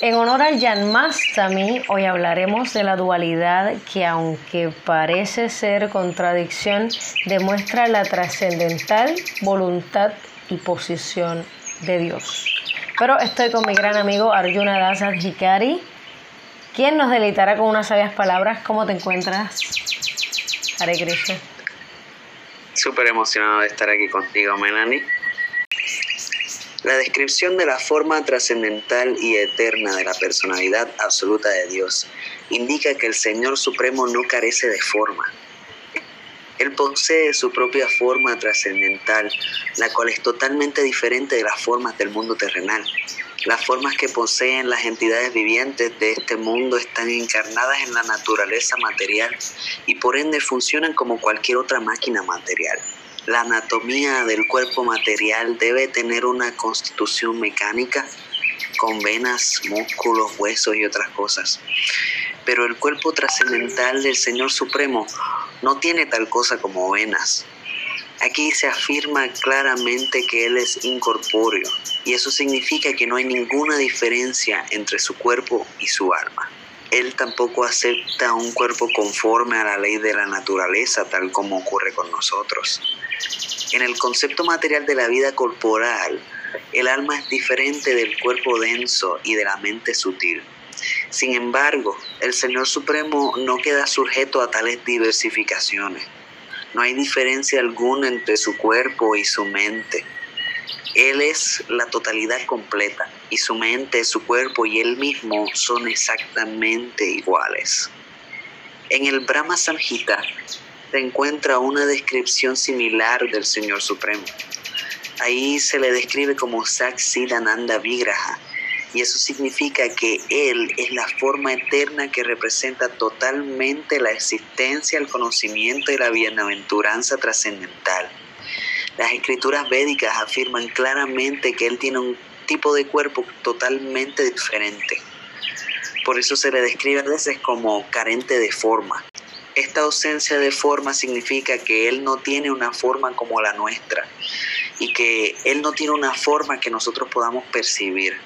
En honor al Janmastami, hoy hablaremos de la dualidad que, aunque parece ser contradicción, demuestra la trascendental voluntad y posición de Dios. Pero estoy con mi gran amigo Arjuna Dasa Hikari, quien nos deleitará con unas sabias palabras. ¿Cómo te encuentras, Hare Krishna? Súper emocionado de estar aquí contigo, Melanie. La descripción de la forma trascendental y eterna de la personalidad absoluta de Dios indica que el Señor Supremo no carece de forma. Él posee su propia forma trascendental, la cual es totalmente diferente de las formas del mundo terrenal. Las formas que poseen las entidades vivientes de este mundo están encarnadas en la naturaleza material y por ende funcionan como cualquier otra máquina material. La anatomía del cuerpo material debe tener una constitución mecánica con venas, músculos, huesos y otras cosas. Pero el cuerpo trascendental del Señor Supremo no tiene tal cosa como venas. Aquí se afirma claramente que Él es incorpóreo y eso significa que no hay ninguna diferencia entre su cuerpo y su alma. Él tampoco acepta un cuerpo conforme a la ley de la naturaleza tal como ocurre con nosotros. En el concepto material de la vida corporal, el alma es diferente del cuerpo denso y de la mente sutil. Sin embargo, el Señor Supremo no queda sujeto a tales diversificaciones. No hay diferencia alguna entre su cuerpo y su mente. Él es la totalidad completa y su mente, su cuerpo y él mismo son exactamente iguales. En el Brahma Samhita se encuentra una descripción similar del Señor Supremo. Ahí se le describe como Saksidananda Vigraha, y eso significa que Él es la forma eterna que representa totalmente la existencia, el conocimiento y la bienaventuranza trascendental. Las escrituras védicas afirman claramente que Él tiene un tipo de cuerpo totalmente diferente. Por eso se le describe a veces como carente de forma. Esta ausencia de forma significa que Él no tiene una forma como la nuestra y que Él no tiene una forma que nosotros podamos percibir.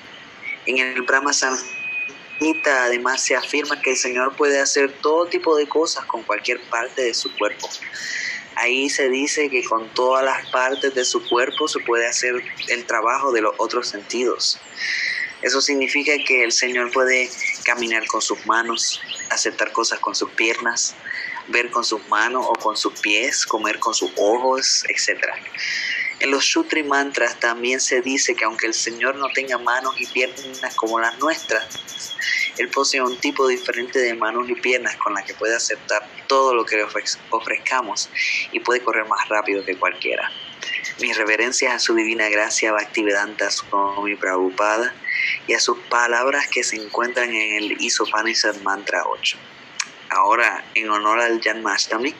En el Brahma Samhita además se afirma que el Señor puede hacer todo tipo de cosas con cualquier parte de su cuerpo. Ahí se dice que con todas las partes de su cuerpo se puede hacer el trabajo de los otros sentidos. Eso significa que el Señor puede caminar con sus manos, aceptar cosas con sus piernas, ver con sus manos o con sus pies, comer con sus ojos, etc. En los Sutri Mantras también se dice que aunque el Señor no tenga manos y piernas como las nuestras, Él posee un tipo diferente de manos y piernas con las que puede aceptar todo lo que le ofrezcamos y puede correr más rápido que cualquiera. Mis reverencias a su divina gracia Bhaktivedanta mi Prabhupada y a sus palabras que se encuentran en el Isopanishad Mantra 8. Ahora, en honor al Janmashtami,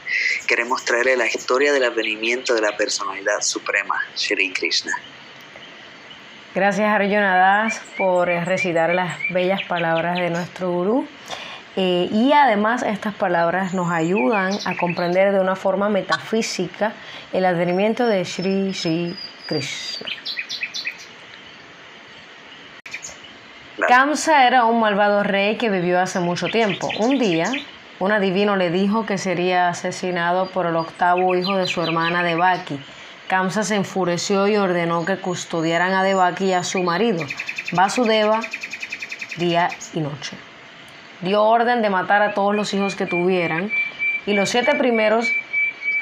queremos traerle la historia del advenimiento de la personalidad suprema, Shri Krishna. Gracias Arjuna Das por recitar las bellas palabras de nuestro gurú. Eh, y además estas palabras nos ayudan a comprender de una forma metafísica el advenimiento de Shri Shri Krishna. Kamsa era un malvado rey que vivió hace mucho tiempo. Un día, un adivino le dijo que sería asesinado por el octavo hijo de su hermana Devaki. Kamsa se enfureció y ordenó que custodiaran a Devaki y a su marido, Vasudeva, día y noche. Dio orden de matar a todos los hijos que tuvieran y los siete primeros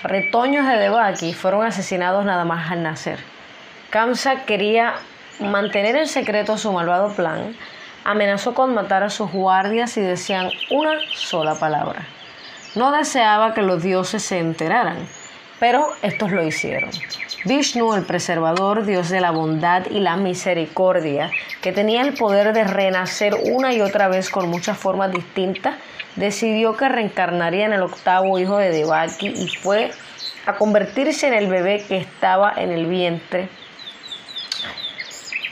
retoños de Devaki fueron asesinados nada más al nacer. Kamsa quería mantener en secreto su malvado plan, amenazó con matar a sus guardias y decían una sola palabra. No deseaba que los dioses se enteraran, pero estos lo hicieron. Vishnu, el preservador, Dios de la bondad y la misericordia, que tenía el poder de renacer una y otra vez con muchas formas distintas, decidió que reencarnaría en el octavo hijo de Devaki y fue a convertirse en el bebé que estaba en el vientre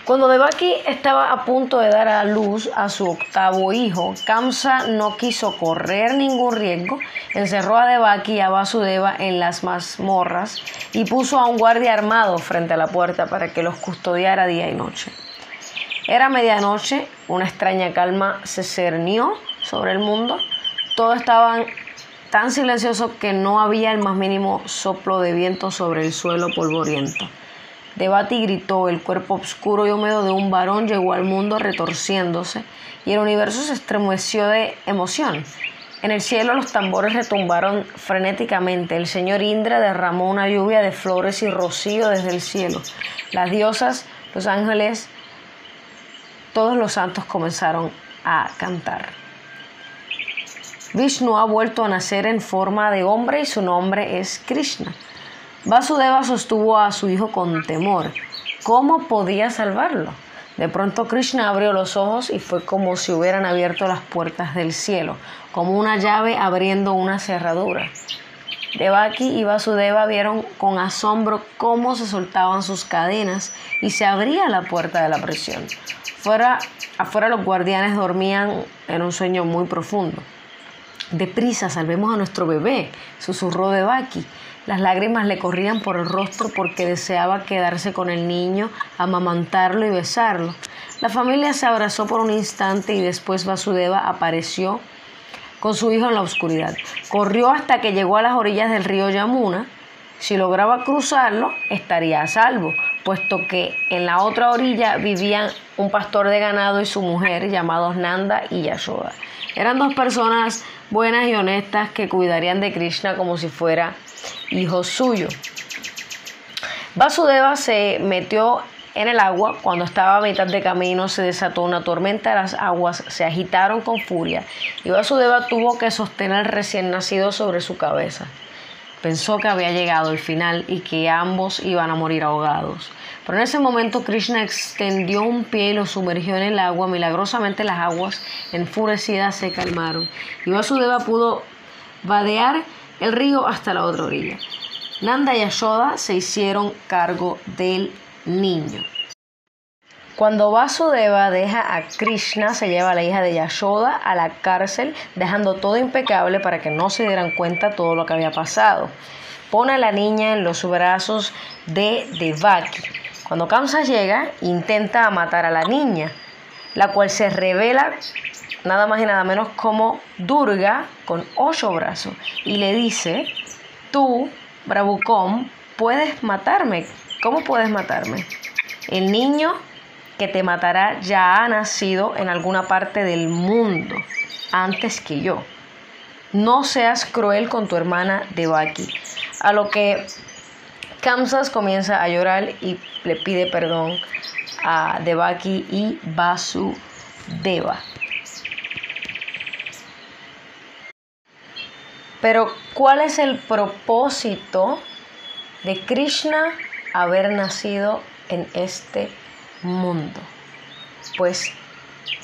cuando Devaki estaba a punto de dar a luz a su octavo hijo, Kamsa no quiso correr ningún riesgo, encerró a Devaki y a Vasudeva en las mazmorras y puso a un guardia armado frente a la puerta para que los custodiara día y noche. Era medianoche, una extraña calma se cernió sobre el mundo. Todo estaba tan silencioso que no había el más mínimo soplo de viento sobre el suelo polvoriento. Debati gritó, el cuerpo oscuro y húmedo de un varón llegó al mundo retorciéndose y el universo se estremeció de emoción. En el cielo los tambores retumbaron frenéticamente. El señor Indra derramó una lluvia de flores y rocío desde el cielo. Las diosas, los ángeles, todos los santos comenzaron a cantar. Vishnu ha vuelto a nacer en forma de hombre y su nombre es Krishna. Vasudeva sostuvo a su hijo con temor. ¿Cómo podía salvarlo? De pronto Krishna abrió los ojos y fue como si hubieran abierto las puertas del cielo, como una llave abriendo una cerradura. Devaki y Vasudeva vieron con asombro cómo se soltaban sus cadenas y se abría la puerta de la prisión. Fuera, afuera los guardianes dormían en un sueño muy profundo. Deprisa, salvemos a nuestro bebé, susurró Devaki. Las lágrimas le corrían por el rostro porque deseaba quedarse con el niño, amamantarlo y besarlo. La familia se abrazó por un instante y después Vasudeva apareció con su hijo en la oscuridad. Corrió hasta que llegó a las orillas del río Yamuna. Si lograba cruzarlo, estaría a salvo, puesto que en la otra orilla vivían un pastor de ganado y su mujer llamados Nanda y Yashoda. Eran dos personas buenas y honestas que cuidarían de Krishna como si fuera hijo suyo. Vasudeva se metió en el agua. Cuando estaba a mitad de camino se desató una tormenta, las aguas se agitaron con furia y Vasudeva tuvo que sostener al recién nacido sobre su cabeza. Pensó que había llegado el final y que ambos iban a morir ahogados. Pero en ese momento Krishna extendió un pie y lo sumergió en el agua. Milagrosamente las aguas enfurecidas se calmaron y Vasudeva pudo vadear el río hasta la otra orilla. Nanda y Yashoda se hicieron cargo del niño. Cuando Vasudeva deja a Krishna, se lleva a la hija de Yashoda a la cárcel, dejando todo impecable para que no se dieran cuenta todo lo que había pasado. Pone a la niña en los brazos de Devaki. Cuando Kamsa llega, intenta matar a la niña, la cual se revela nada más y nada menos como Durga con ocho brazos y le dice, tú, Bravucón, puedes matarme. ¿Cómo puedes matarme? El niño que te matará ya ha nacido en alguna parte del mundo antes que yo. No seas cruel con tu hermana Devaki. A lo que Kamsas comienza a llorar y le pide perdón a Devaki y Vasudeva. Pero ¿cuál es el propósito de Krishna haber nacido en este mundo? Pues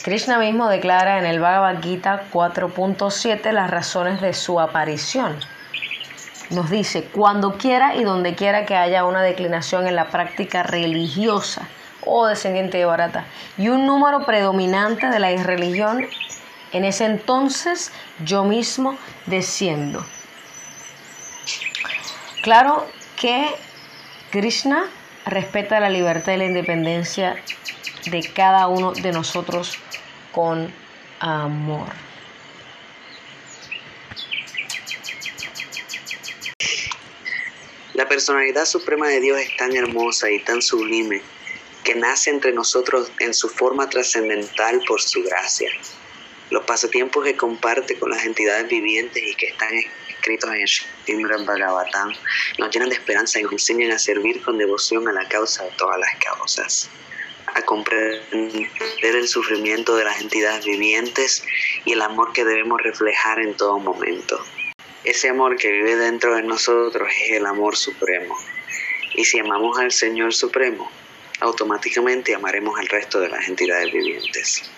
Krishna mismo declara en el Bhagavad Gita 4.7 las razones de su aparición. Nos dice, cuando quiera y donde quiera que haya una declinación en la práctica religiosa o descendiente de Bharata y un número predominante de la irreligión en ese entonces yo mismo desciendo. Claro que Krishna respeta la libertad y la independencia de cada uno de nosotros con amor. La personalidad suprema de Dios es tan hermosa y tan sublime que nace entre nosotros en su forma trascendental por su gracia los pasatiempos que comparte con las entidades vivientes y que están escritos en Srimad Bhagavatam nos llenan de esperanza y nos enseñan a servir con devoción a la causa de todas las causas, a comprender el sufrimiento de las entidades vivientes y el amor que debemos reflejar en todo momento. Ese amor que vive dentro de nosotros es el amor supremo. Y si amamos al Señor Supremo, automáticamente amaremos al resto de las entidades vivientes.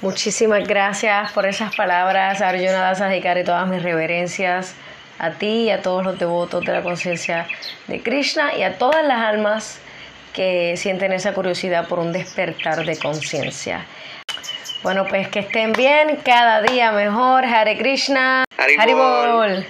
Muchísimas gracias por esas palabras, Arjuna Dasa y todas mis reverencias a ti y a todos los devotos de la conciencia de Krishna y a todas las almas que sienten esa curiosidad por un despertar de conciencia. Bueno, pues que estén bien, cada día mejor. Hare Krishna. Haribol.